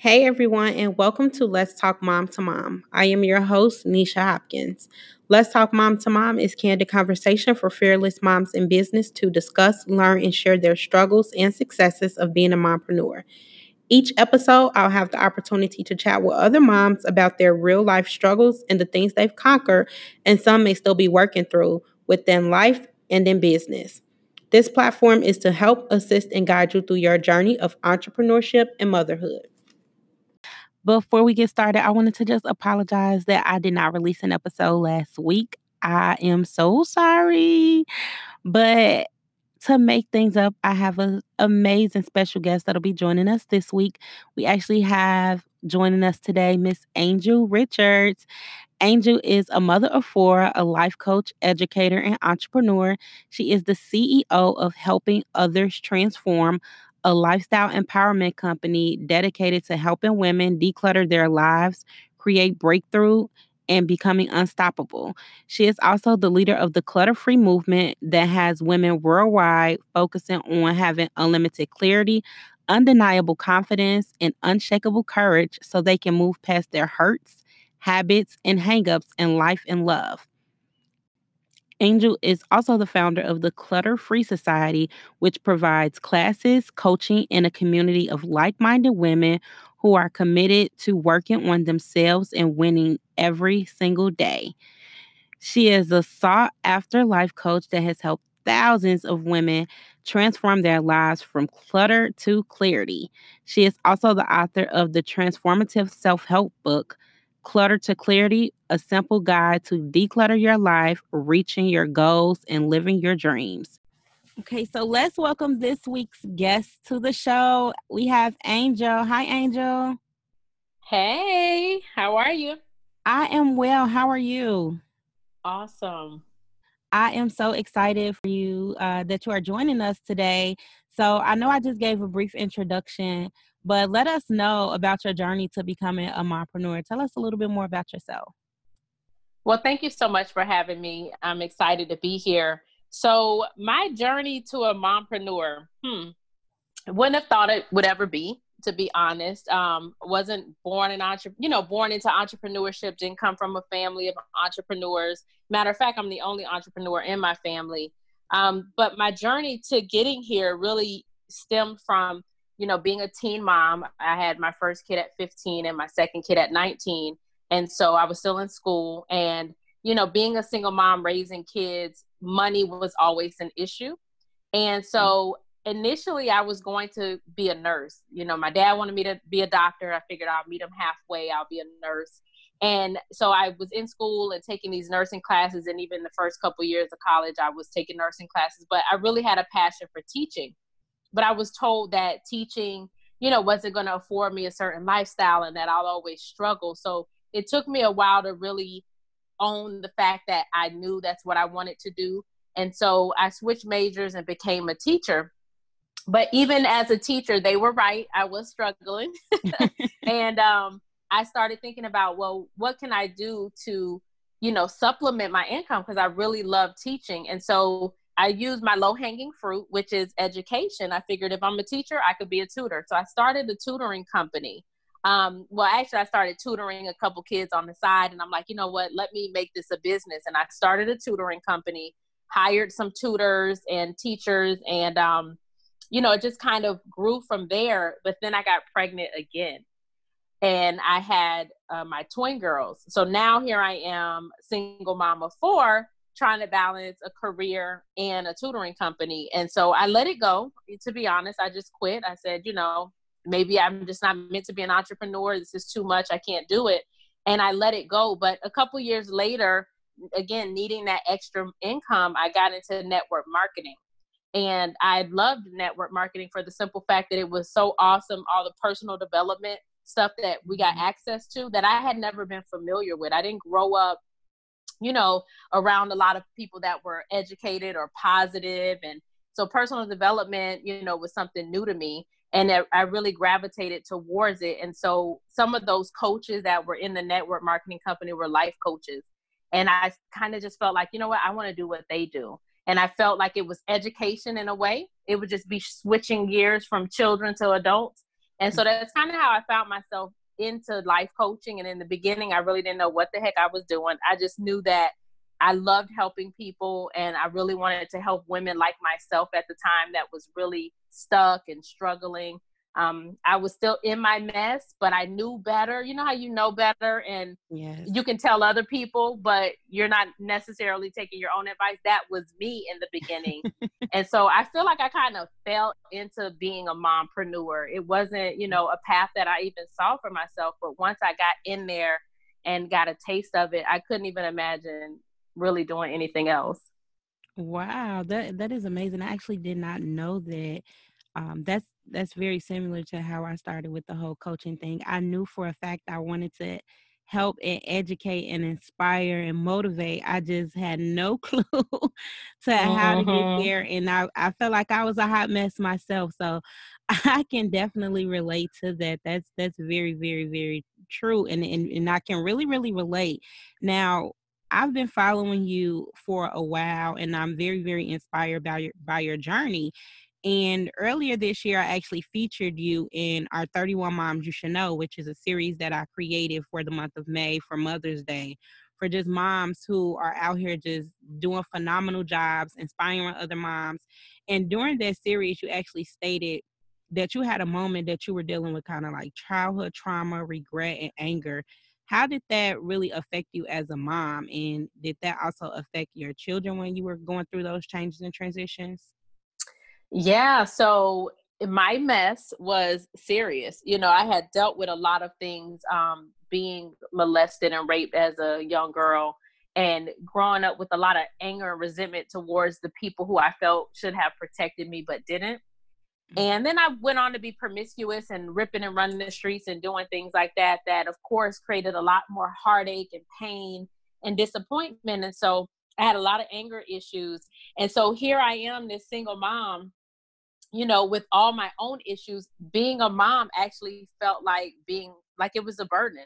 Hey everyone, and welcome to Let's Talk Mom to Mom. I am your host, Nisha Hopkins. Let's Talk Mom to Mom is candid conversation for fearless moms in business to discuss, learn, and share their struggles and successes of being a mompreneur. Each episode, I'll have the opportunity to chat with other moms about their real life struggles and the things they've conquered, and some may still be working through within life and in business. This platform is to help assist and guide you through your journey of entrepreneurship and motherhood. Before we get started, I wanted to just apologize that I did not release an episode last week. I am so sorry. But to make things up, I have an amazing special guest that'll be joining us this week. We actually have joining us today Miss Angel Richards. Angel is a mother of four, a life coach, educator, and entrepreneur. She is the CEO of Helping Others Transform, a lifestyle empowerment company dedicated to helping women declutter their lives, create breakthrough, and becoming unstoppable. She is also the leader of the clutter free movement that has women worldwide focusing on having unlimited clarity, undeniable confidence, and unshakable courage so they can move past their hurts, habits, and hangups in life and love. Angel is also the founder of the Clutter Free Society, which provides classes, coaching, and a community of like minded women who are committed to working on themselves and winning every single day. She is a sought after life coach that has helped thousands of women transform their lives from clutter to clarity. She is also the author of the transformative self help book, Clutter to Clarity A Simple Guide to Declutter Your Life, Reaching Your Goals, and Living Your Dreams. Okay, so let's welcome this week's guest to the show. We have Angel. Hi, Angel. Hey, how are you? I am well. How are you? Awesome. I am so excited for you uh, that you are joining us today. So, I know I just gave a brief introduction, but let us know about your journey to becoming a mompreneur. Tell us a little bit more about yourself. Well, thank you so much for having me. I'm excited to be here. So, my journey to a mompreneur, hmm, wouldn't have thought it would ever be, to be honest. Um, wasn't born an entrepreneur, you know, born into entrepreneurship, didn't come from a family of entrepreneurs. Matter of fact, I'm the only entrepreneur in my family. Um, but my journey to getting here really stemmed from you know, being a teen mom, I had my first kid at 15 and my second kid at 19. And so I was still in school. And, you know, being a single mom raising kids, money was always an issue. And so initially I was going to be a nurse. You know, my dad wanted me to be a doctor. I figured I'll meet him halfway, I'll be a nurse. And so I was in school and taking these nursing classes. And even the first couple years of college, I was taking nursing classes. But I really had a passion for teaching but I was told that teaching, you know, wasn't going to afford me a certain lifestyle and that I'll always struggle. So it took me a while to really own the fact that I knew that's what I wanted to do. And so I switched majors and became a teacher. But even as a teacher, they were right. I was struggling. and um, I started thinking about, well, what can I do to, you know, supplement my income? Because I really love teaching. And so I used my low hanging fruit, which is education. I figured if I'm a teacher, I could be a tutor. So I started a tutoring company. Um, well, actually, I started tutoring a couple kids on the side, and I'm like, you know what? Let me make this a business. And I started a tutoring company, hired some tutors and teachers, and um, you know, it just kind of grew from there. But then I got pregnant again, and I had uh, my twin girls. So now here I am, single mom of four trying to balance a career and a tutoring company. And so I let it go. To be honest, I just quit. I said, you know, maybe I'm just not meant to be an entrepreneur. This is too much. I can't do it. And I let it go. But a couple years later, again, needing that extra income, I got into network marketing. And I loved network marketing for the simple fact that it was so awesome, all the personal development stuff that we got mm-hmm. access to that I had never been familiar with. I didn't grow up you know, around a lot of people that were educated or positive and so personal development, you know, was something new to me and I really gravitated towards it. And so some of those coaches that were in the network marketing company were life coaches. And I kind of just felt like, you know what, I want to do what they do. And I felt like it was education in a way. It would just be switching gears from children to adults. And so that's kind of how I found myself into life coaching. And in the beginning, I really didn't know what the heck I was doing. I just knew that I loved helping people and I really wanted to help women like myself at the time that was really stuck and struggling. Um, I was still in my mess, but I knew better. You know how you know better and yes. you can tell other people, but you're not necessarily taking your own advice. That was me in the beginning. and so I feel like I kind of fell into being a mompreneur. It wasn't, you know, a path that I even saw for myself, but once I got in there and got a taste of it, I couldn't even imagine really doing anything else. Wow, that that is amazing. I actually did not know that. Um, that's that's very similar to how I started with the whole coaching thing. I knew for a fact I wanted to help and educate and inspire and motivate. I just had no clue to mm-hmm. how to get mm-hmm. there. And I, I felt like I was a hot mess myself. So I can definitely relate to that. That's that's very, very, very true. And and, and I can really, really relate. Now I've been following you for a while and I'm very, very inspired by your by your journey. And earlier this year, I actually featured you in our 31 Moms You Should Know, which is a series that I created for the month of May for Mother's Day for just moms who are out here just doing phenomenal jobs, inspiring other moms. And during that series, you actually stated that you had a moment that you were dealing with kind of like childhood trauma, regret, and anger. How did that really affect you as a mom? And did that also affect your children when you were going through those changes and transitions? Yeah. So my mess was serious. You know, I had dealt with a lot of things, um, being molested and raped as a young girl and growing up with a lot of anger and resentment towards the people who I felt should have protected me but didn't. Mm-hmm. And then I went on to be promiscuous and ripping and running the streets and doing things like that, that of course created a lot more heartache and pain and disappointment. And so I had a lot of anger issues. And so here I am, this single mom you know, with all my own issues, being a mom actually felt like being like it was a burden.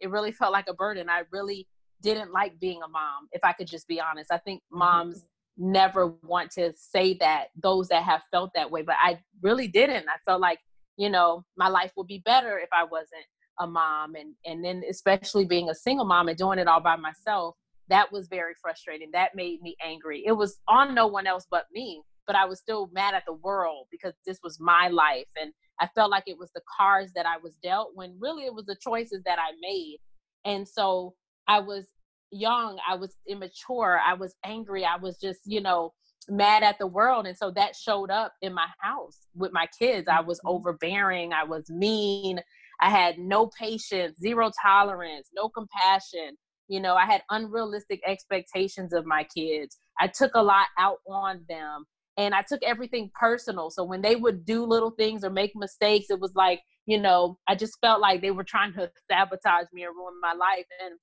It really felt like a burden. I really didn't like being a mom, if I could just be honest. I think mm-hmm. moms never want to say that, those that have felt that way, but I really didn't. I felt like, you know, my life would be better if I wasn't a mom and and then especially being a single mom and doing it all by myself that was very frustrating that made me angry it was on no one else but me but I was still mad at the world because this was my life. And I felt like it was the cards that I was dealt when really it was the choices that I made. And so I was young, I was immature, I was angry, I was just, you know, mad at the world. And so that showed up in my house with my kids. I was mm-hmm. overbearing, I was mean, I had no patience, zero tolerance, no compassion. You know, I had unrealistic expectations of my kids. I took a lot out on them and I took everything personal. So when they would do little things or make mistakes, it was like, you know, I just felt like they were trying to sabotage me or ruin my life. And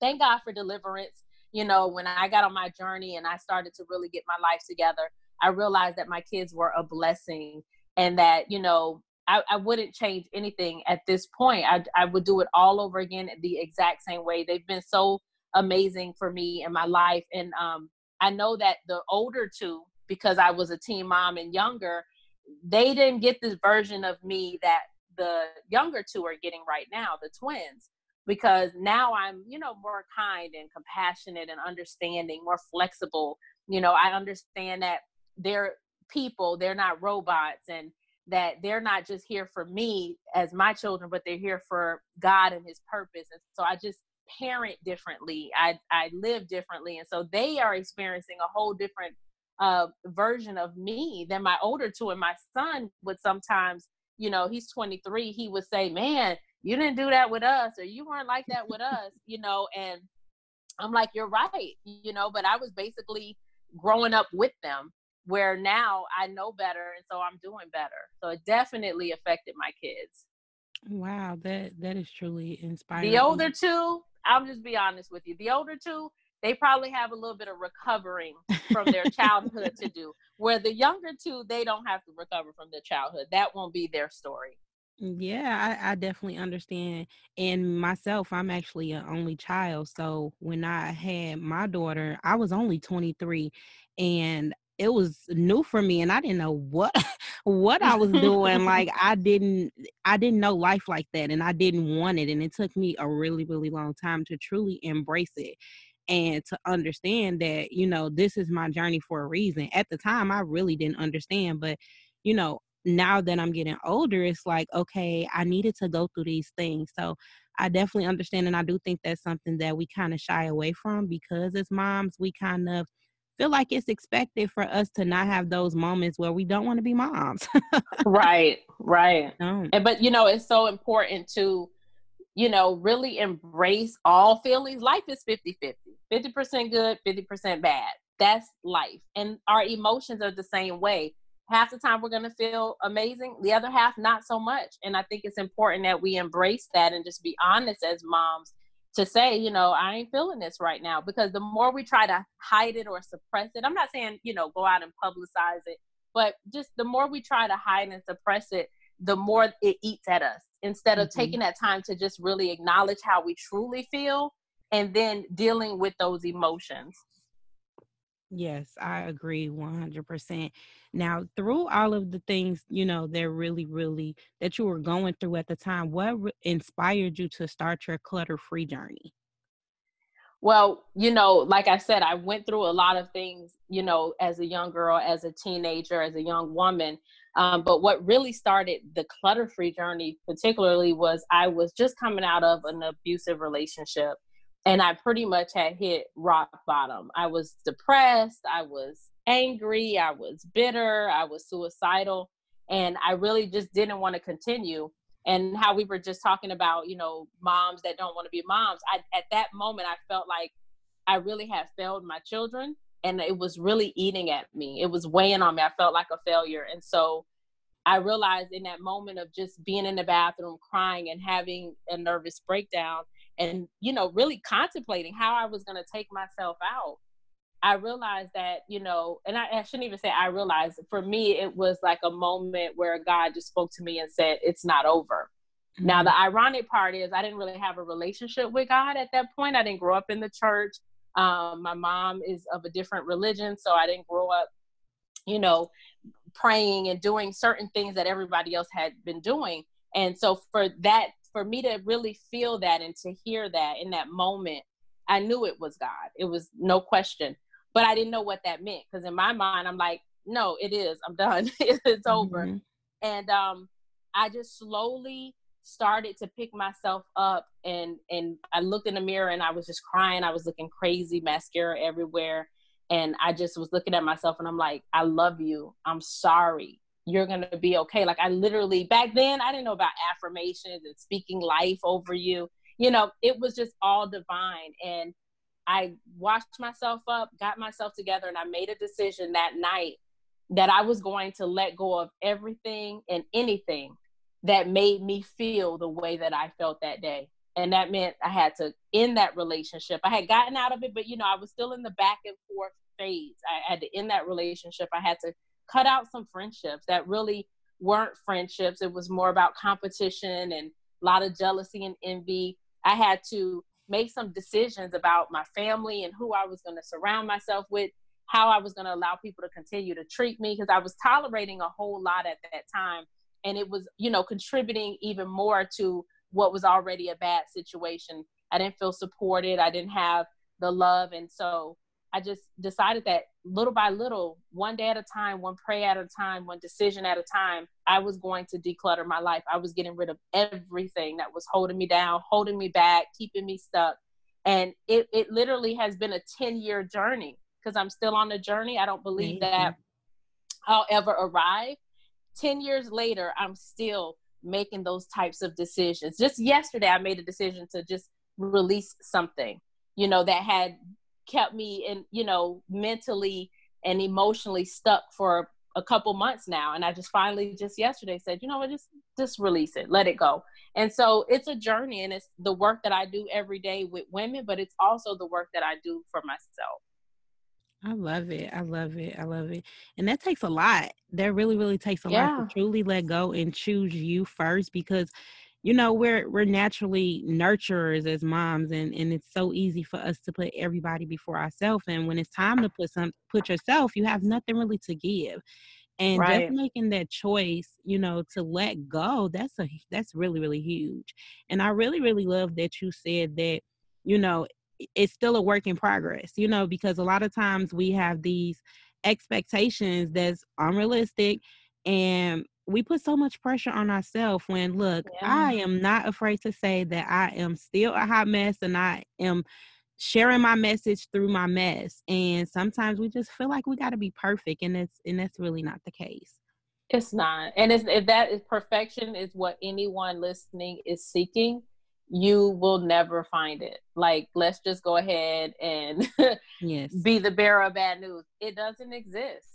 thank God for deliverance. You know, when I got on my journey and I started to really get my life together, I realized that my kids were a blessing and that, you know, I, I wouldn't change anything at this point. I, I would do it all over again the exact same way. They've been so amazing for me in my life. And um, I know that the older two, because I was a teen mom and younger, they didn't get this version of me that the younger two are getting right now, the twins. Because now I'm, you know, more kind and compassionate and understanding, more flexible. You know, I understand that they're people, they're not robots, and that they're not just here for me as my children, but they're here for God and His purpose. And so I just parent differently. I I live differently, and so they are experiencing a whole different uh, version of me than my older two. And my son would sometimes, you know, he's 23, he would say, Man, you didn't do that with us, or you weren't like that with us, you know, and I'm like, You're right, you know, but I was basically growing up with them where now I know better and so I'm doing better. So it definitely affected my kids. Wow, that that is truly inspiring. The older two, I'll just be honest with you. The older two, they probably have a little bit of recovering from their childhood to do. Where the younger two, they don't have to recover from their childhood. That won't be their story. Yeah, I, I definitely understand. And myself, I'm actually an only child. So when I had my daughter, I was only 23. And it was new for me and I didn't know what what I was doing. like I didn't I didn't know life like that and I didn't want it. And it took me a really, really long time to truly embrace it and to understand that, you know, this is my journey for a reason. At the time I really didn't understand, but you know, now that I'm getting older, it's like, okay, I needed to go through these things. So I definitely understand. And I do think that's something that we kind of shy away from because as moms, we kind of feel like it's expected for us to not have those moments where we don't want to be moms. right, right. No. And, but, you know, it's so important to, you know, really embrace all feelings. Life is 50 50, 50% good, 50% bad. That's life. And our emotions are the same way half the time we're going to feel amazing the other half not so much and i think it's important that we embrace that and just be honest as moms to say you know i ain't feeling this right now because the more we try to hide it or suppress it i'm not saying you know go out and publicize it but just the more we try to hide and suppress it the more it eats at us instead of mm-hmm. taking that time to just really acknowledge how we truly feel and then dealing with those emotions Yes, I agree 100%. Now, through all of the things, you know, they're really, really that you were going through at the time, what re- inspired you to start your clutter free journey? Well, you know, like I said, I went through a lot of things, you know, as a young girl, as a teenager, as a young woman. Um, but what really started the clutter free journey, particularly, was I was just coming out of an abusive relationship and I pretty much had hit rock bottom. I was depressed, I was angry, I was bitter, I was suicidal, and I really just didn't want to continue. And how we were just talking about, you know, moms that don't want to be moms. I, at that moment, I felt like I really had failed my children, and it was really eating at me. It was weighing on me. I felt like a failure, and so I realized in that moment of just being in the bathroom crying and having a nervous breakdown and you know really contemplating how i was going to take myself out i realized that you know and I, I, shouldn't even say i realized for me it was like a moment where god just spoke to me and said it's not over mm-hmm. now the ironic part is i didn't really have a relationship with god at that point i didn't grow up in the church um, my mom is of a different religion so i didn't grow up you know praying and doing certain things that everybody else had been doing and so for that for me to really feel that and to hear that in that moment, I knew it was God. It was no question. But I didn't know what that meant because in my mind, I'm like, no, it is. I'm done. it's over. Mm-hmm. And um, I just slowly started to pick myself up and and I looked in the mirror and I was just crying. I was looking crazy, mascara everywhere. And I just was looking at myself and I'm like, I love you. I'm sorry you're going to be okay. Like I literally back then I didn't know about affirmations and speaking life over you. You know, it was just all divine and I washed myself up, got myself together and I made a decision that night that I was going to let go of everything and anything that made me feel the way that I felt that day. And that meant I had to end that relationship. I had gotten out of it, but you know, I was still in the back and forth phase. I had to end that relationship. I had to cut out some friendships that really weren't friendships. It was more about competition and a lot of jealousy and envy. I had to make some decisions about my family and who I was going to surround myself with, how I was going to allow people to continue to treat me because I was tolerating a whole lot at that time and it was, you know, contributing even more to what was already a bad situation. I didn't feel supported. I didn't have the love and so I just decided that little by little, one day at a time, one prayer at a time, one decision at a time, I was going to declutter my life. I was getting rid of everything that was holding me down, holding me back, keeping me stuck. And it, it literally has been a 10 year journey because I'm still on the journey. I don't believe that I'll ever arrive. 10 years later, I'm still making those types of decisions. Just yesterday, I made a decision to just release something, you know, that had kept me in you know mentally and emotionally stuck for a couple months now. And i just finally just yesterday said you know what? Just just release it. Let it go. And so it's a journey and it's the work that i do every day with women but it's also the work that i do for myself I love it. I love it. I love it. And that takes a lot. That really, really takes a yeah. lot to truly let go and choose you first because you know we're we're naturally nurturers as moms and and it's so easy for us to put everybody before ourselves and when it's time to put some put yourself you have nothing really to give and right. just making that choice you know to let go that's a that's really really huge and i really really love that you said that you know it's still a work in progress you know because a lot of times we have these expectations that's unrealistic and we put so much pressure on ourselves when look yeah. i am not afraid to say that i am still a hot mess and i am sharing my message through my mess and sometimes we just feel like we got to be perfect and it's and that's really not the case it's not and it's, if that is perfection is what anyone listening is seeking you will never find it. Like let's just go ahead and yes. be the bearer of bad news. It doesn't exist.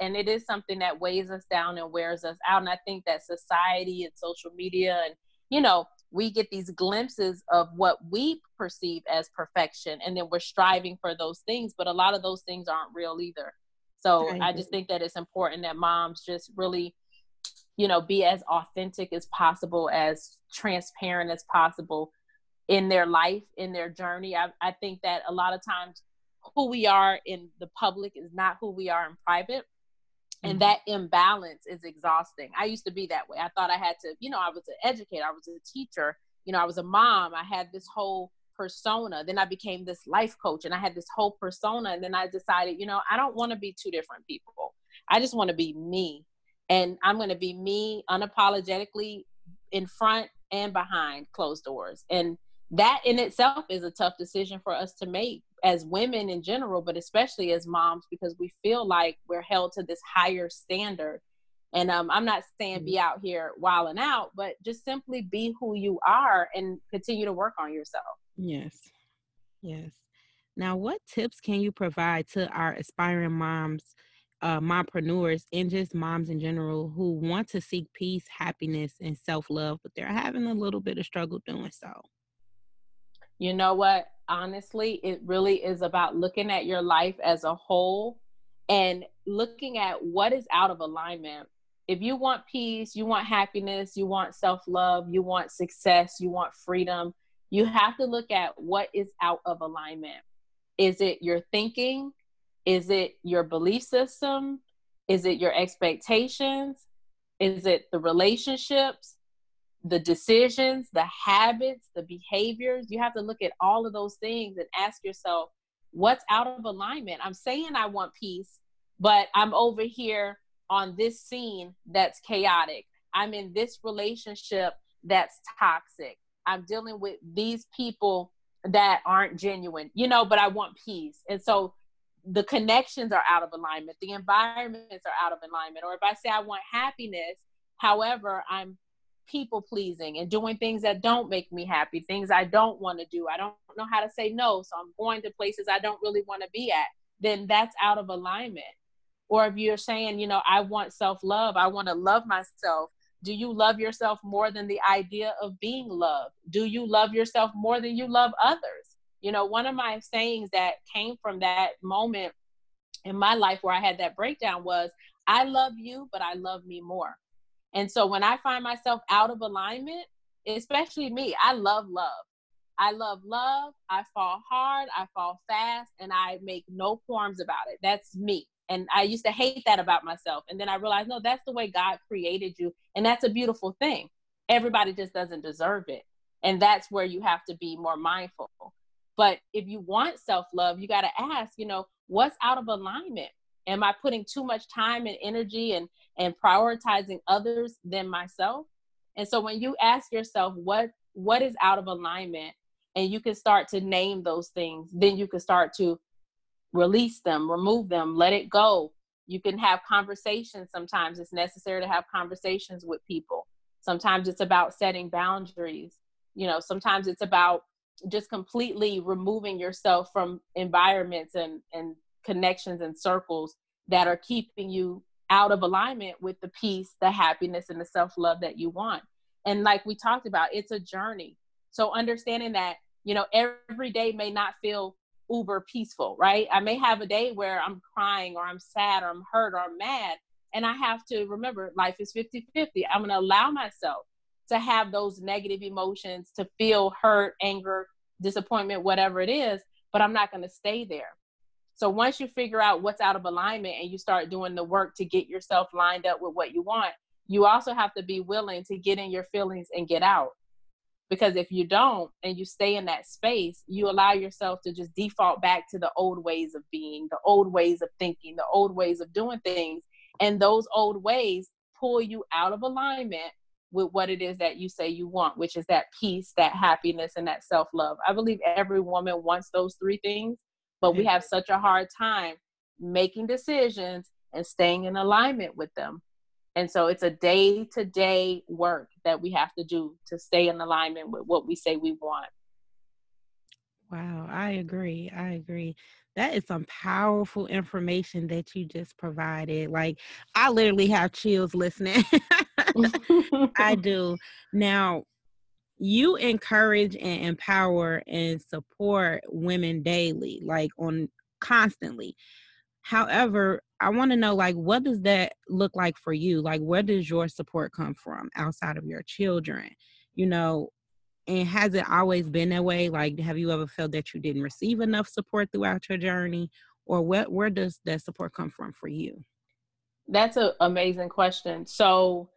And it is something that weighs us down and wears us out. And i think that society and social media and you know we get these glimpses of what we perceive as perfection and then we're striving for those things but a lot of those things aren't real either. So i just think that it's important that moms just really you know be as authentic as possible as transparent as possible in their life in their journey. I, I think that a lot of times who we are in the public is not who we are in private. And mm-hmm. that imbalance is exhausting. I used to be that way. I thought i had to you know i was an educator i was a teacher you know i was a mom. I had this whole persona. Then i became this life coach and i had this whole persona. And then i decided you know i don't want to be two different people. I just want to be me and i'm going to be me unapologetically in front and behind closed doors and that in itself is a tough decision for us to make as women in general, but especially as moms, because we feel like we're held to this higher standard. And um, I'm not saying be mm-hmm. out here wilding out, but just simply be who you are and continue to work on yourself. Yes. Yes. Now, what tips can you provide to our aspiring moms, uh, mompreneurs, and just moms in general who want to seek peace, happiness, and self love, but they're having a little bit of struggle doing so? You know what? Honestly, it really is about looking at your life as a whole and looking at what is out of alignment. If you want peace, you want happiness, you want self love, you want success, you want freedom, you have to look at what is out of alignment. Is it your thinking? Is it your belief system? Is it your expectations? Is it the relationships? the decisions, the habits, the behaviors. You have to look at all of those things and ask yourself, what's out of alignment? I'm saying I want peace, but I'm over here on this scene that's chaotic. I'm in this relationship that's toxic. I'm dealing with these people that aren't genuine, you know, but I want peace. And so the connections are out of alignment, the environments are out of alignment. Or if I say I want happiness, however, I'm people pleasing and doing things that don't make me happy, things I don't want to do. I don't know how to say no, so I'm going to places I don't really want to be at. Then that's out of alignment. Or if you're saying, you know, I want self love, I want to love myself. Do you love yourself more than the idea of being loved? Do you love yourself more than you love others? You know, one of my sayings that came from that moment in my life where I had that breakdown was, I love you, but I love me more. And so when I find myself out of alignment, especially me, I love love. I love love. I fall hard, I fall fast, and I make no qualms about it. That's me. And I used to hate that about myself. And then I realized, no, that's the way God created you. And that's a beautiful thing. Everybody just doesn't deserve it. And that's where you have to be more mindful. But if you want self love, you got to ask, you know, what's out of alignment? Am I putting too much time and energy and and prioritizing others than myself? And so when you ask yourself what what is out of alignment and you can start to name those things then you can start to release them remove them let it go. You can have conversations sometimes. It's necessary to have conversations with people. Sometimes it's about setting boundaries. You know sometimes it's about just completely removing yourself from environments and and connections and circles that are keeping you out of alignment with the peace, the happiness, and the self love that you want. And like we talked about, it's a journey. So understanding that, you know, every day may not feel uber peaceful, right? I may have a day where I'm crying or I'm sad or I'm hurt or I'm mad. And I have to remember life is 50 50. I'm going to allow myself to have those negative emotions, to feel hurt, anger, disappointment, whatever it is, but I'm not going to stay there. So once you figure out what's out of alignment and you start doing the work to get yourself lined up with what you want, you also have to be willing to get in your feelings and get out. Because if you don't and you stay in that space, you allow yourself to just default back to the old ways of being, the old ways of thinking, the old ways of doing things. And those old ways pull you out of alignment with what it is that you say you want, which is that peace, that happiness, and that self love. I believe every woman wants those three things, but we have such a hard time making decisions and staying in alignment with them. And so it's a day to day work that we have to do to stay in alignment with what we say we want. Wow, I agree. I agree. That is some powerful information that you just provided. Like, I literally have chills listening. I do. Now, you encourage and empower and support women daily, like on constantly. However, I want to know like what does that look like for you? Like where does your support come from outside of your children? You know, and has it always been that way? Like have you ever felt that you didn't receive enough support throughout your journey or what where does that support come from for you? That's an amazing question. So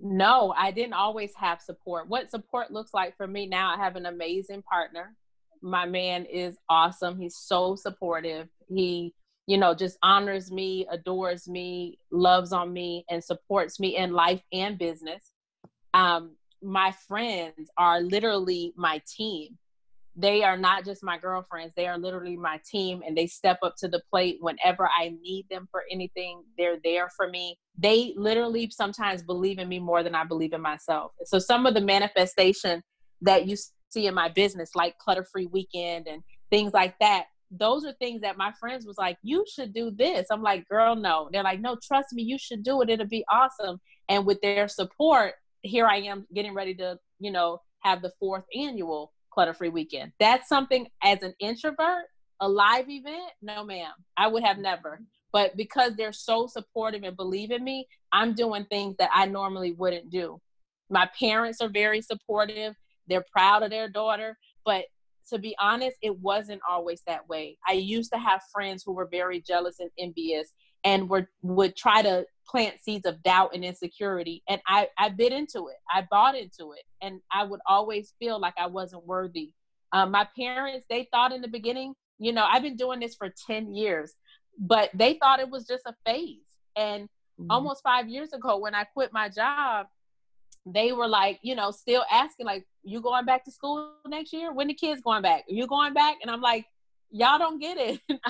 no, I didn't always have support. What support looks like for me now, I have an amazing partner. My man is awesome. He's so supportive. He, you know, just honors me, adores me, loves on me, and supports me in life and business. Um, my friends are literally my team they are not just my girlfriends they are literally my team and they step up to the plate whenever i need them for anything. They're there for me. They literally sometimes believe in me more than i believe in myself. So some of the manifestation that you see in my business like clutter free weekend and things like that those are things that my friends was like you should do this. I'm like girl no. They're like no trust me you should do it. It'll be awesome. And with their support here i am getting ready to you know have the fourth annual clutter free weekend. That's something as an introvert, a live event, no ma'am, I would have never. But because they're so supportive and believe in me, I'm doing things that I normally wouldn't do. My parents are very supportive. They're proud of their daughter. But to be honest, it wasn't always that way. I used to have friends who were very jealous and envious and were would try to plant seeds of doubt and insecurity and i i bit into it. I bought into it and i would always feel like i wasn't worthy. Um, my parents they thought in the beginning you know i've been doing this for 10 years but they thought it was just a phase. And mm-hmm. almost five years ago when i quit my job they were like you know still asking like you going back to school next year? When the kids going back? Are you going back? And i'm like y'all don't get it.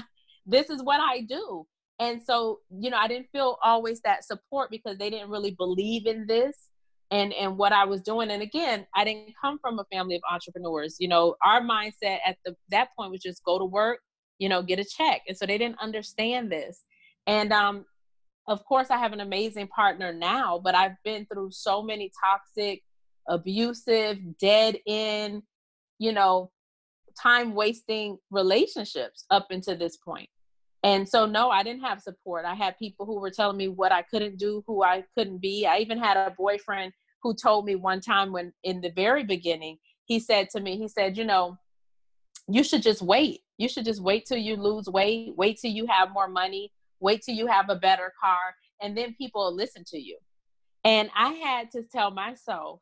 This is what i do and so you know i didn't feel always that support because they didn't really believe in this and and what i was doing. And again i didn't come from a family of entrepreneurs. You know our mindset at the that point was just go to work you know get a check. And so they didn't understand this. And um of course i have an amazing partner now but i've been through so many toxic abusive dead end you know time wasting relationships up until this point and so, no, I didn't have support. I had people who were telling me what I couldn't do, who I couldn't be. I even had a boyfriend who told me one time when in the very beginning, he said to me, he said, you know, you should just wait. You should just wait till you lose weight, wait till you have more money, wait till you have a better car, and then people will listen to you. And I had to tell myself,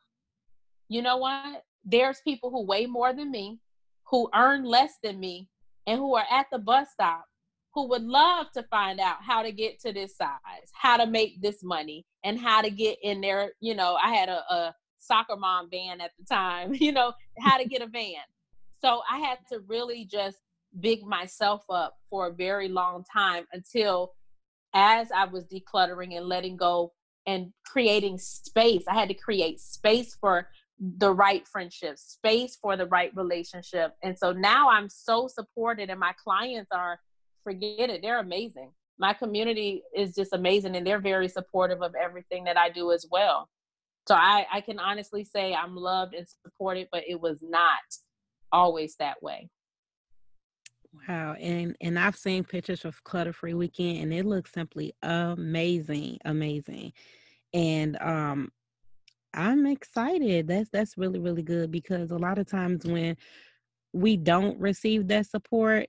you know what? There's people who weigh more than me, who earn less than me, and who are at the bus stop who would love to find out how to get to this size, how to make this money, and how to get in there. You know, I had a, a soccer mom van at the time, you know, how to get a van. So I had to really just big myself up for a very long time until as I was decluttering and letting go and creating space, I had to create space for the right friendship, space for the right relationship. And so now I'm so supported and my clients are forget it. They're amazing. My community is just amazing and they're very supportive of everything that I do as well. So I, I can honestly say I'm loved and supported, but it was not always that way. Wow, and and I've seen pictures of Clutter Free Weekend, and it looks simply amazing, amazing. And um, I'm excited. That's that's really really good because a lot of times when we don't receive that support,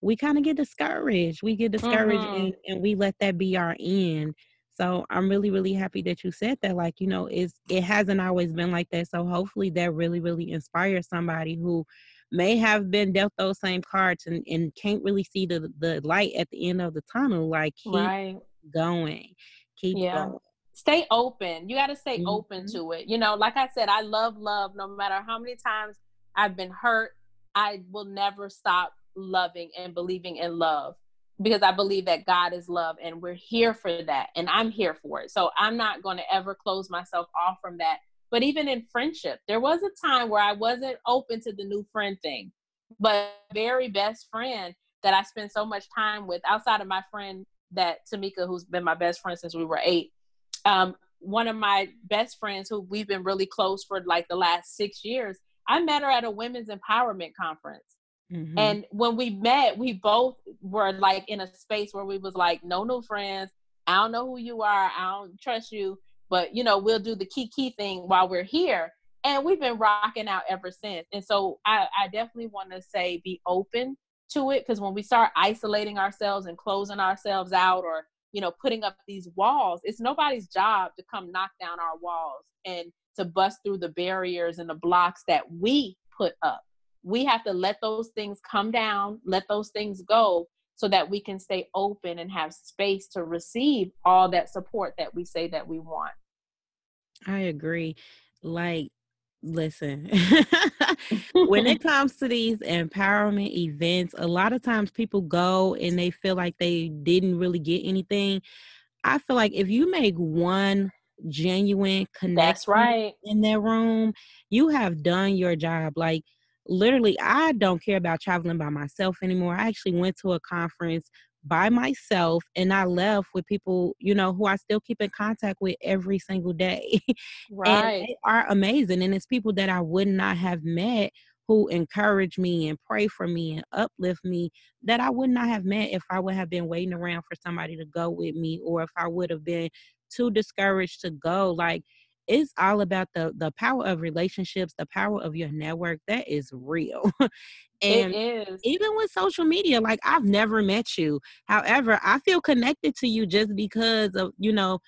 we kind of get discouraged. We get discouraged mm-hmm. and, and we let that be our end. So I'm really, really happy that you said that. Like, you know, it's it hasn't always been like that. So hopefully that really, really inspires somebody who may have been dealt those same cards and, and can't really see the the light at the end of the tunnel. Like keep right. going. Keep yeah. going. Stay open. You gotta stay mm-hmm. open to it. You know, like I said, I love love no matter how many times I've been hurt. I will never stop loving and believing in love because I believe that God is love and we're here for that and I'm here for it. So I'm not going to ever close myself off from that. But even in friendship, there was a time where I wasn't open to the new friend thing. But very best friend that I spend so much time with outside of my friend that Tamika, who's been my best friend since we were eight, um, one of my best friends who we've been really close for like the last six years, I met her at a women's empowerment conference. Mm-hmm. And when we met, we both were like in a space where we was like, no new friends. I don't know who you are. I don't trust you, but you know, we'll do the key key thing while we're here. And we've been rocking out ever since. And so I, I definitely want to say be open to it because when we start isolating ourselves and closing ourselves out or you know putting up these walls it's nobody's job to come knock down our walls and to bust through the barriers and the blocks that we put up we have to let those things come down let those things go so that we can stay open and have space to receive all that support that we say that we want. I agree. Like listen when it comes to these empowerment events a lot of times people go and they feel like they didn't really get anything. I feel like if you make one genuine connection that's right. in that room you have done your job. Like literally i don't care about traveling by myself anymore i actually went to a conference by myself and I left with people, you know, who I still keep in contact with every single day. Right. and they are amazing. And it's people that I would not have met who encourage me and pray for me and uplift me that I would not have met if I would have been waiting around for somebody to go with me or if I would have been too discouraged to go. Like it's all about the the power of relationships, the power of your network. That is real. and even with social media, like I've never met you. However, I feel connected to you just because of, you know,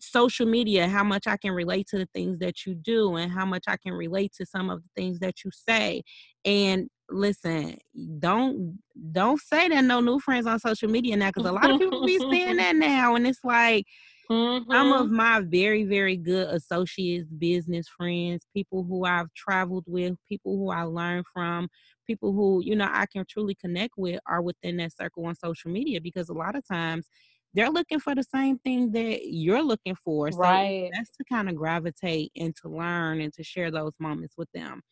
social media, how much I can relate to the things that you do and how much I can relate to some of the things that you say. And listen, don't don't say that no new friends on social media now because a lot of people be saying that now and it's like Mm-hmm. Some of my very, very good associates, business friends, people who I've traveled with, people who I learned from, people who, you know, I can truly connect with are within that circle on social media because a lot of times they're looking for the same thing that you're looking for. So right. that's to kind of gravitate and to learn and to share those moments with them.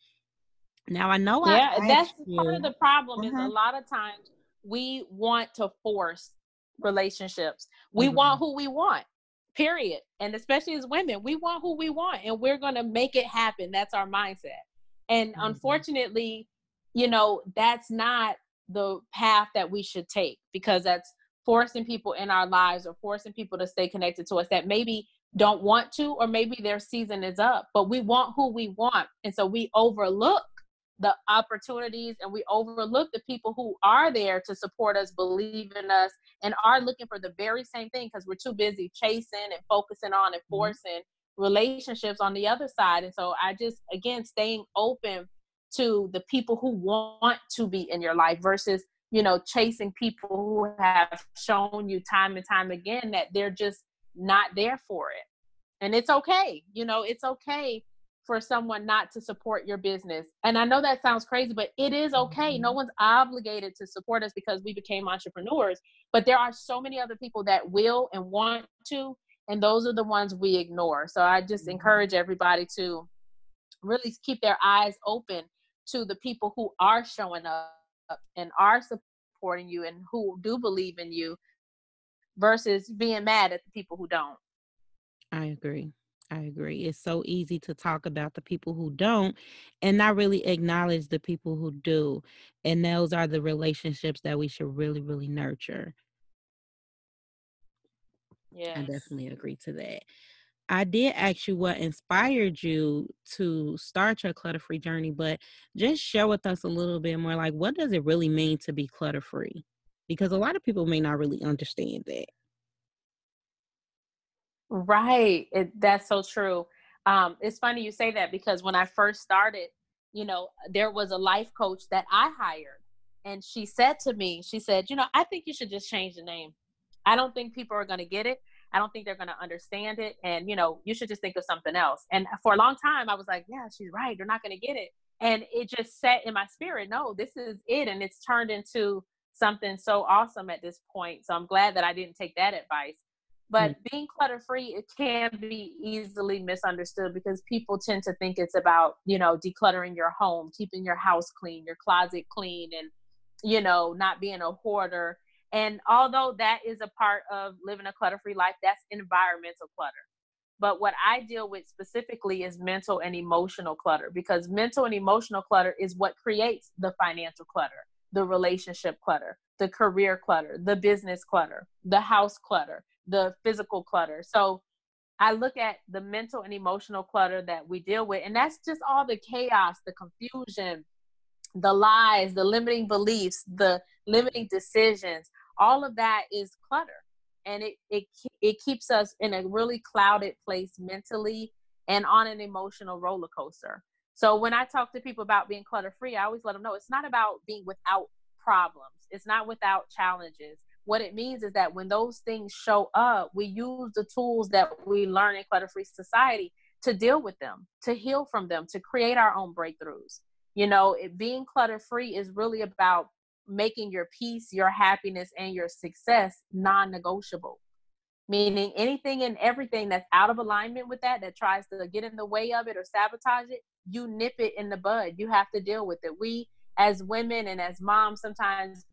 Now I know yeah, I that's you, part of the problem uh-huh. is a mm-hmm. lot of times we want to force relationships. We mm-hmm. want who we want period. And especially as women, we want who we want and we're going to make it happen. That's our mindset. And mm-hmm. unfortunately, you know, that's not the path that we should take because that's forcing people in our lives or forcing people to stay connected to us that maybe don't want to or maybe their season is up but we want who we want and so we overlook the opportunities and we overlook the people who are there to support us, believe in us, and are looking for the very same thing because we're too busy chasing and focusing on and mm-hmm. forcing relationships on the other side. And so I just, again, staying open to the people who want to be in your life versus, you know, chasing people who have shown you time and time again that they're just not there for it. And it's okay. You know, it's okay for someone not to support your business. And I know that sounds crazy, but it is okay. No mm-hmm. one's obligated to support us because we became entrepreneurs. But there are so many other people that will and want to, and those are the ones we ignore. So I just mm-hmm. encourage everybody to really keep their eyes open to the people who are showing up and are supporting you and who do believe in you versus being mad at the people who don't. I agree. I agree. It's so easy to talk about the people who don't and not really acknowledge the people who do. And those are the relationships that we should really, really nurture. Yeah. I definitely agree to that. I did ask you what inspired you to start your clutter free journey, but just share with us a little bit more like what does it really mean to be clutter free? Because a lot of people may not really understand that. Right. It, that's so true. Um, it's funny you say that because when I first started, you know, there was a life coach that I hired. And she said to me, she said, you know, I think you should just change the name. I don't think people are going to get it. I don't think they're going to understand it. And, you know, you should just think of something else. And for a long time, I was like, yeah, she's right. They're not going to get it. And it just set in my spirit, no, this is it. And it's turned into something so awesome at this point. So I'm glad that I didn't take that advice. But mm. being clutter free, it can be easily misunderstood because people tend to think it's about, you know, decluttering your home, keeping your house clean, your closet clean, and, you know, not being a hoarder. And although that is a part of living a clutter free life, that's environmental clutter. But what I deal with specifically is mental and emotional clutter because mental and emotional clutter is what creates the financial clutter, the relationship clutter, the career clutter, the business clutter, the house clutter the physical clutter. So I look at the mental and emotional clutter that we deal with, and that's just all the chaos, the confusion, the lies, the limiting beliefs, the limiting decisions. All of that is clutter, and it it it keeps us in a really clouded place mentally and on an emotional roller coaster. So when I talk to people about being clutter free, I always let them know it's not about being without problems. It's not without challenges what it means is that when those things show up, we use the tools that we learn in clutter free society to deal with them, to heal from them, to create our own breakthroughs. You know, it, being clutter free is really about making your peace, your happiness, and your success non negotiable. Meaning anything and everything that's out of alignment with that, that tries to get in the way of it or sabotage it, you nip it in the bud. You have to deal with it. We, as women and as moms, sometimes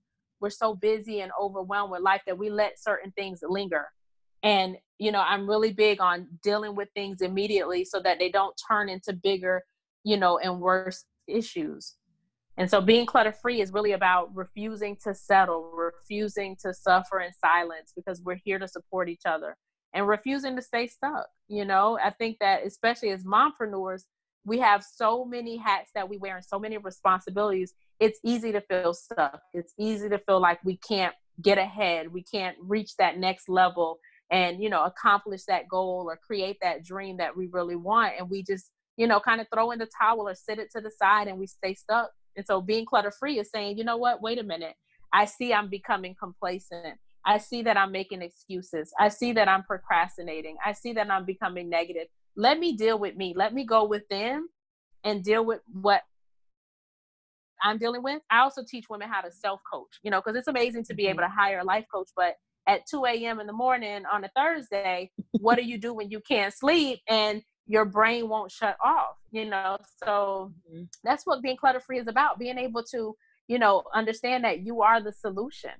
we're so busy and overwhelmed with life that we let certain things linger. And you know i'm really big on dealing with things immediately so that they don't turn into bigger you know and worse issues. And so being clutter free is really about refusing to settle refusing to suffer in silence because we're here to support each other and refusing to stay stuck you know? I think that especially as mompreneurs we have so many hats that we wear and so many responsibilities it's easy to feel stuck. It's easy to feel like we can't get ahead. We can't reach that next level and, you know, accomplish that goal or create that dream that we really want. And we just, you know, kind of throw in the towel or sit it to the side and we stay stuck. And so being clutter free is saying, you know what, wait a minute. I see I'm becoming complacent. I see that I'm making excuses. I see that I'm procrastinating. I see that I'm becoming negative. Let me deal with me. Let me go within and deal with what I'm dealing with. I also teach women how to self coach, you know, because it's amazing to be able mm-hmm. to hire a life coach, but at 2 a.m. in the morning on a Thursday, what do you do when you can't sleep and your brain won't shut off, you know? So mm-hmm. that's what being clutter free is about being able to, you know, understand that you are the solution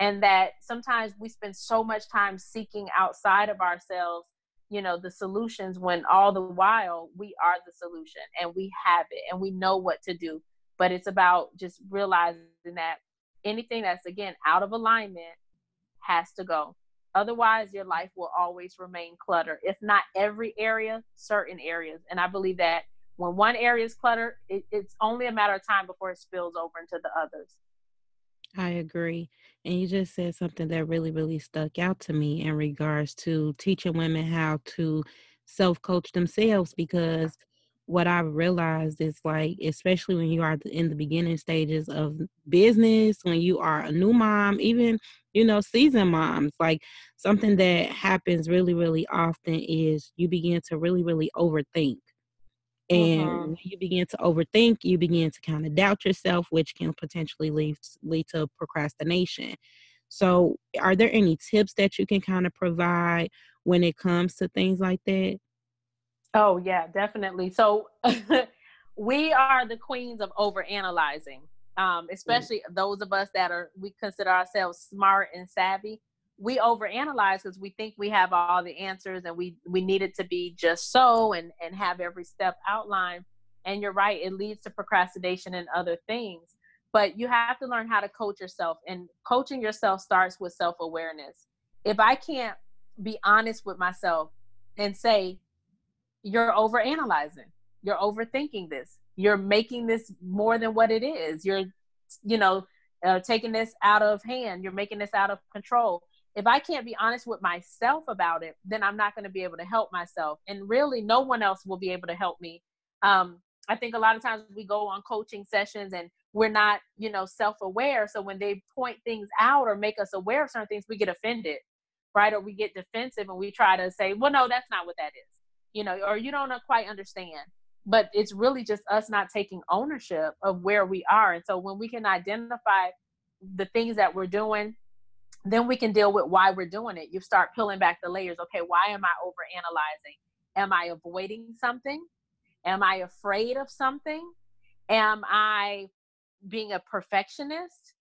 and that sometimes we spend so much time seeking outside of ourselves you know the solutions when all the while we are the solution and we have it and we know what to do. But it's about just realizing that anything that's again out of alignment has to go. Otherwise your life will always remain cluttered if not every area certain areas. And i believe that when one area is cluttered it, it's only a matter of time before it spills over into the others. I agree. And you just said something that really, really stuck out to me in regards to teaching women how to self coach themselves because what I've realized is like, especially when you are in the beginning stages of business, when you are a new mom, even, you know, seasoned moms, like something that happens really, really often is you begin to really, really overthink. And uh-huh. when you begin to overthink, you begin to kind of doubt yourself, which can potentially lead lead to procrastination. So, are there any tips that you can kind of provide when it comes to things like that? Oh yeah, definitely. So we are the queens of overanalyzing. Um, mm. especially mm. those of us that are we consider ourselves smart and savvy. We overanalyze because we think we have all the answers and we we need it to be just so and and have every step outlined. And you're right, it leads to procrastination and other things. But you have to learn how to coach yourself, and coaching yourself starts with self awareness. If I can't be honest with myself and say, you're over analyzing, you're overthinking this, you're making this more than what it is, you're, you know, uh, taking this out of hand, you're making this out of control. If I can't be honest with myself about it, then I'm not going to be able to help myself. And really, no one else will be able to help me. Um, I think a lot of times we go on coaching sessions and we're not, you know, self-aware. So when they point things out or make us aware of certain things, we get offended, right? Or we get defensive and we try to say, well, no, that's not what that is, you know, or you don't quite understand. But it's really just us not taking ownership of where we are. And so when we can identify the things that we're doing, then we can deal with why we're doing it. You start peeling back the layers. Okay, why am I over analyzing? Am I avoiding something? Am I afraid of something? Am I being a perfectionist?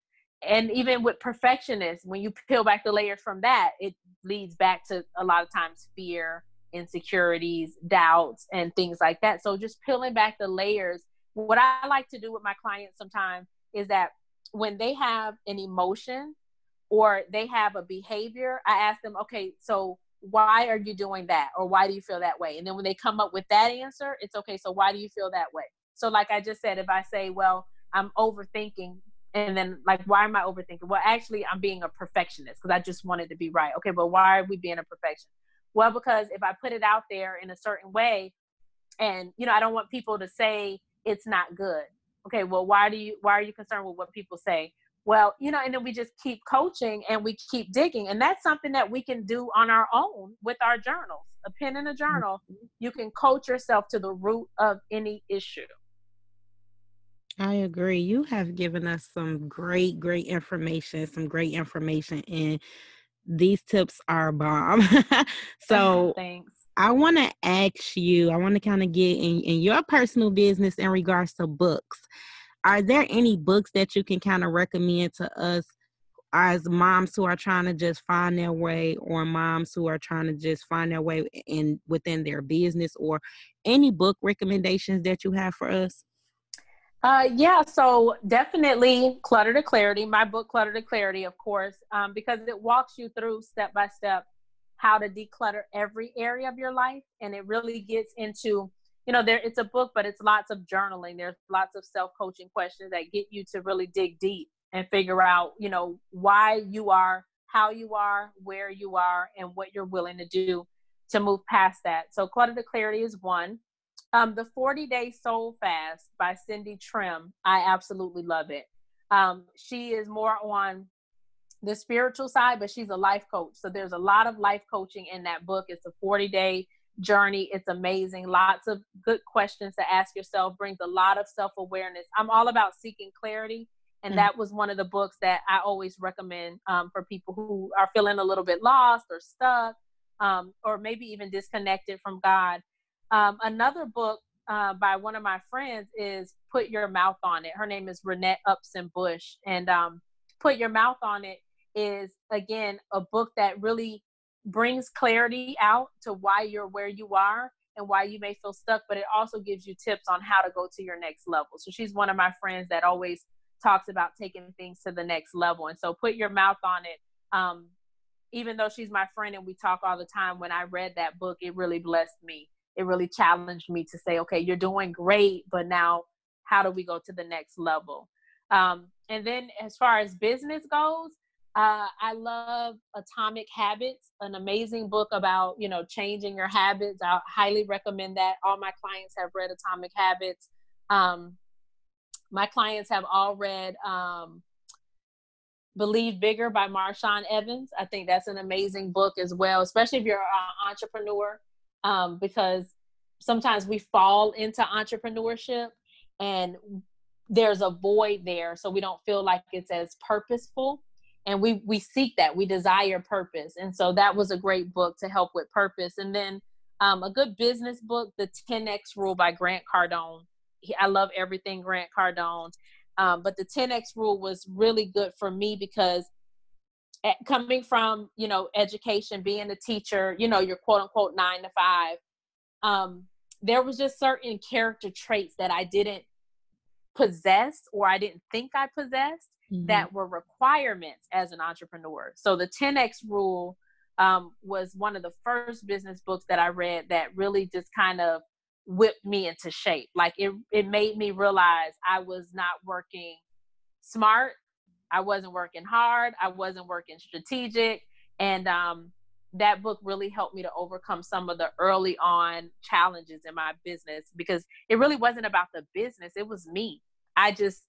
And even with perfectionists, when you peel back the layers from that, it leads back to a lot of times fear, insecurities, doubts, and things like that. So just peeling back the layers. What I like to do with my clients sometimes is that when they have an emotion or they have a behavior, I ask them, okay, so why are you doing that? Or why do you feel that way? And then when they come up with that answer it's okay so why do you feel that way? So like i just said if i say well i'm overthinking and then like why am i overthinking? Well actually i'm being a perfectionist because i just wanted to be right. Okay but why are we being a perfectionist well because if i put it out there in a certain way and you know i don't want people to say it's not good. Okay well why do you why are you concerned with what people say well you know and then we just keep coaching and we keep digging and that's something that we can do on our own with our journals a pen and a journal mm-hmm. you can coach yourself to the root of any issue I agree. You have given us some great, great information, some great information, and these tips are bomb. so, thanks. I want to ask you, I want to kind of get in, in your personal business in regards to books are there any books that you can kind of recommend to us as moms who are trying to just find their way or moms who are trying to just find their way in within their business or any book recommendations that you have for us uh, yeah, so definitely Clutter to Clarity, my book, Clutter to Clarity, of course, um, because it walks you through step by step how to declutter every area of your life. And it really gets into you know there it's a book but it's lots of journaling. There's lots of self-coaching questions that get you to really dig deep and figure out you know why you are how you are where you are and what you're willing to do to move past that. So clutter to clarity is one. Um, the 40 day soul fast by Cindy Trimm. I absolutely love it. Um, she is more on the spiritual side but she's a life coach. So there's a lot of life coaching in that book. It's a 40 day journey. It's amazing. Lots of good questions to ask yourself, brings a lot of self awareness. I'm all about seeking clarity. And mm-hmm. that was one of the books that I always recommend um, for people who are feeling a little bit lost or stuck, um, or maybe even disconnected from God. Um, another book uh, by one of my friends is Put Your Mouth on It. Her name is Renette Upson Bush. And um, Put Your Mouth on It is, again, a book that really brings clarity out to why you're where you are and why you may feel stuck, but it also gives you tips on how to go to your next level. So she's one of my friends that always talks about taking things to the next level. And so put your mouth on it. Um, even though she's my friend and we talk all the time, when I read that book, it really blessed me. It really challenged me to say, okay, you're doing great, but now how do we go to the next level? Um, and then as far as business goes, uh, I love Atomic Habits, an amazing book about you know changing your habits. I highly recommend that. All my clients have read Atomic Habits. Um, my clients have all read um, Believe Bigger by Marshawn Evans. I think that's an amazing book as well, especially if you're an entrepreneur, um, because sometimes we fall into entrepreneurship and there's a void there, so we don't feel like it's as purposeful and we we seek that we desire purpose and so that was a great book to help with purpose and then um, a good business book the 10x rule by grant cardone. I love everything grant cardone um, but the 10x rule was really good for me because at, coming from you know education being a teacher you know your quote unquote nine to five um, there was just certain character traits that i didn't possess or i didn't think i possessed mm-hmm. that were requirements as an entrepreneur. So the 10x rule um, was one of the first business books that I read that really just kind of whipped me into shape. Like it, it made me realize I was not working smart. I wasn't working hard. I wasn't working strategic. And um, that book really helped me to overcome some of the early on challenges in my business because it really wasn't about the business, it was me. I just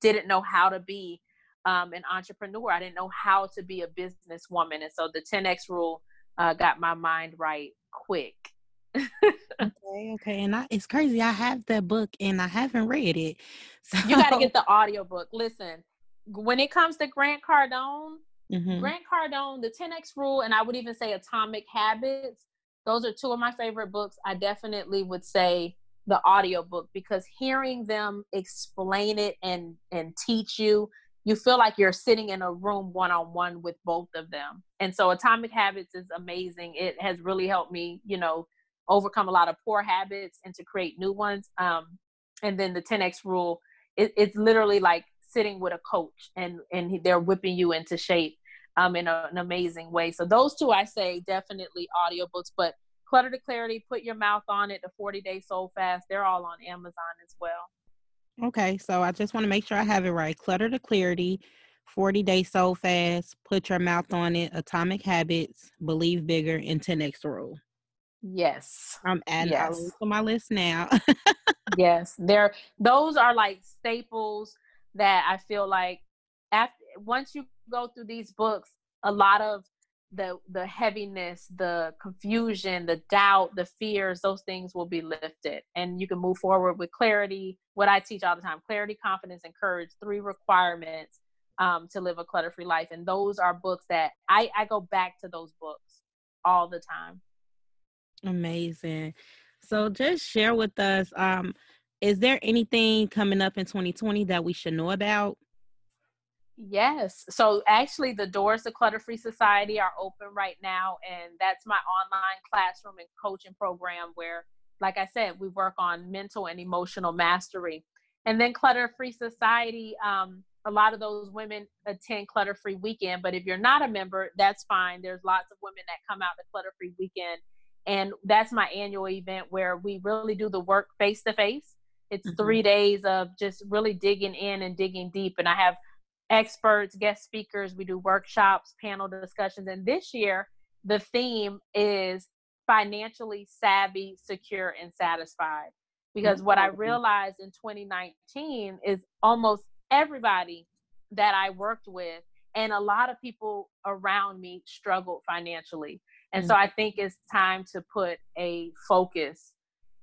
didn't know how to be um, an entrepreneur. I didn't know how to be a businesswoman. And so the 10X rule uh, got my mind right quick. okay, okay. And I, it's crazy. I have that book and I haven't read it. So you got to get the audio book. Listen, when it comes to Grant Cardone, mm-hmm. Grant Cardone, the 10X rule, and I would even say Atomic Habits, those are two of my favorite books. I definitely would say the audio book because hearing them explain it and and teach you you feel like you're sitting in a room one on one with both of them. And so Atomic Habits is amazing. It has really helped me, you know, overcome a lot of poor habits and to create new ones. Um, and then the 10x rule, it, it's literally like sitting with a coach and and they're whipping you into shape um, in a, an amazing way. So those two, I say definitely audiobooks, but Clutter to Clarity, Put Your Mouth on It, The 40 Day Soul Fast, they're all on Amazon as well. Okay, so I just want to make sure I have it right. Clutter to Clarity, 40 Day Soul Fast, Put Your Mouth on It, Atomic Habits, Believe Bigger, and 10X Rule. Yes. I'm adding yes. all to my list now. yes, there. Those are like staples that I feel like after once you go through these books, a lot of the the heaviness, the confusion, the doubt, the fears, those things will be lifted, and you can move forward with clarity. What I teach all the time: clarity, confidence, and courage. Three requirements um, to live a clutter-free life, and those are books that I I go back to those books all the time. Amazing. So just share with us. Um, is there anything coming up in 2020 that we should know about? Yes. So actually, the doors to Clutter Free Society are open right now. And that's my online classroom and coaching program where, like I said, we work on mental and emotional mastery. And then Clutter Free Society, um, a lot of those women attend Clutter Free Weekend. But if you're not a member, that's fine. There's lots of women that come out to Clutter Free Weekend. And that's my annual event where we really do the work face to face. It's mm-hmm. three days of just really digging in and digging deep. And I have experts, guest speakers. We do workshops, panel discussions. And this year, the theme is financially savvy, secure, and satisfied. Because what I realized in 2019 is almost everybody that I worked with and a lot of people around me struggled financially. And so mm. I think it's time to put a focus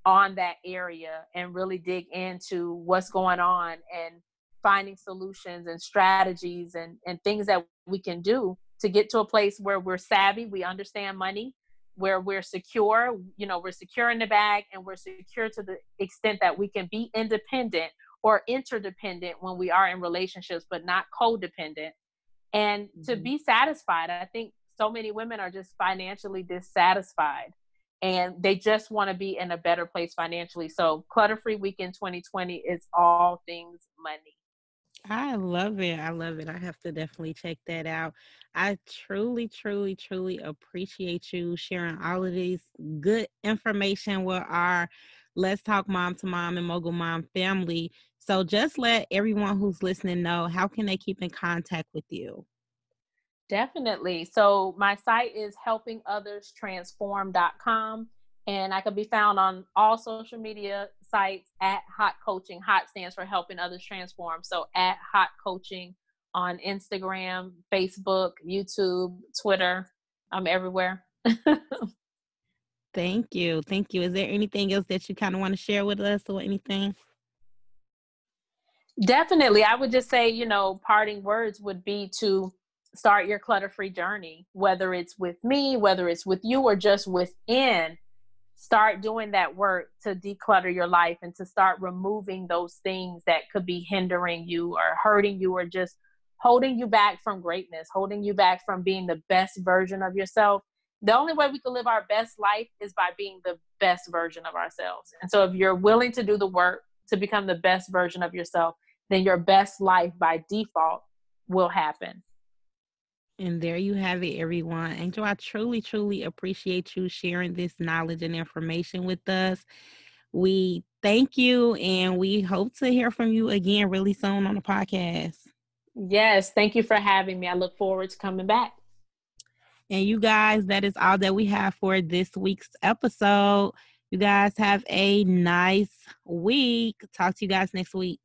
on that area and really dig into what's going on and finding solutions and strategies and, and things that we can do to get to a place where we're savvy, we understand money, where we're secure, you know, we're secure in the bag and we're secure to the extent that we can be independent or interdependent when we are in relationships, but not codependent. And mm-hmm. to be satisfied, I think so many women are just financially dissatisfied and they just want to be in a better place financially. So, Clutter Free Weekend 2020 is all things money. I love it. I love it. I have to definitely check that out. I truly, truly, truly appreciate you sharing all of these good information with our Let's Talk Mom to Mom and Mogul Mom family. So just let everyone who's listening know how can they keep in contact with you? Definitely. So my site is helpingotherstransform.com and I can be found on all social media sites at Hot Coaching. Hot stands for Helping Others Transform. So at Hot Coaching on Instagram, Facebook, YouTube, Twitter. I'm everywhere. Thank you. Thank you. Is there anything else that you kind of want to share with us or anything? Definitely. I would just say, you know, parting words would be to start your clutter free journey, whether it's with me, whether it's with you, or just within start doing that work to declutter your life and to start removing those things that could be hindering you or hurting you or just holding you back from greatness, holding you back from being the best version of yourself. The only way we can live our best life is by being the best version of ourselves. And so if you're willing to do the work to become the best version of yourself, then your best life by default will happen. And there you have it, everyone. Angel, I truly, truly appreciate you sharing this knowledge and information with us. We thank you and we hope to hear from you again really soon on the podcast. Yes, thank you for having me. I look forward to coming back. And you guys, that is all that we have for this week's episode. You guys have a nice week. Talk to you guys next week.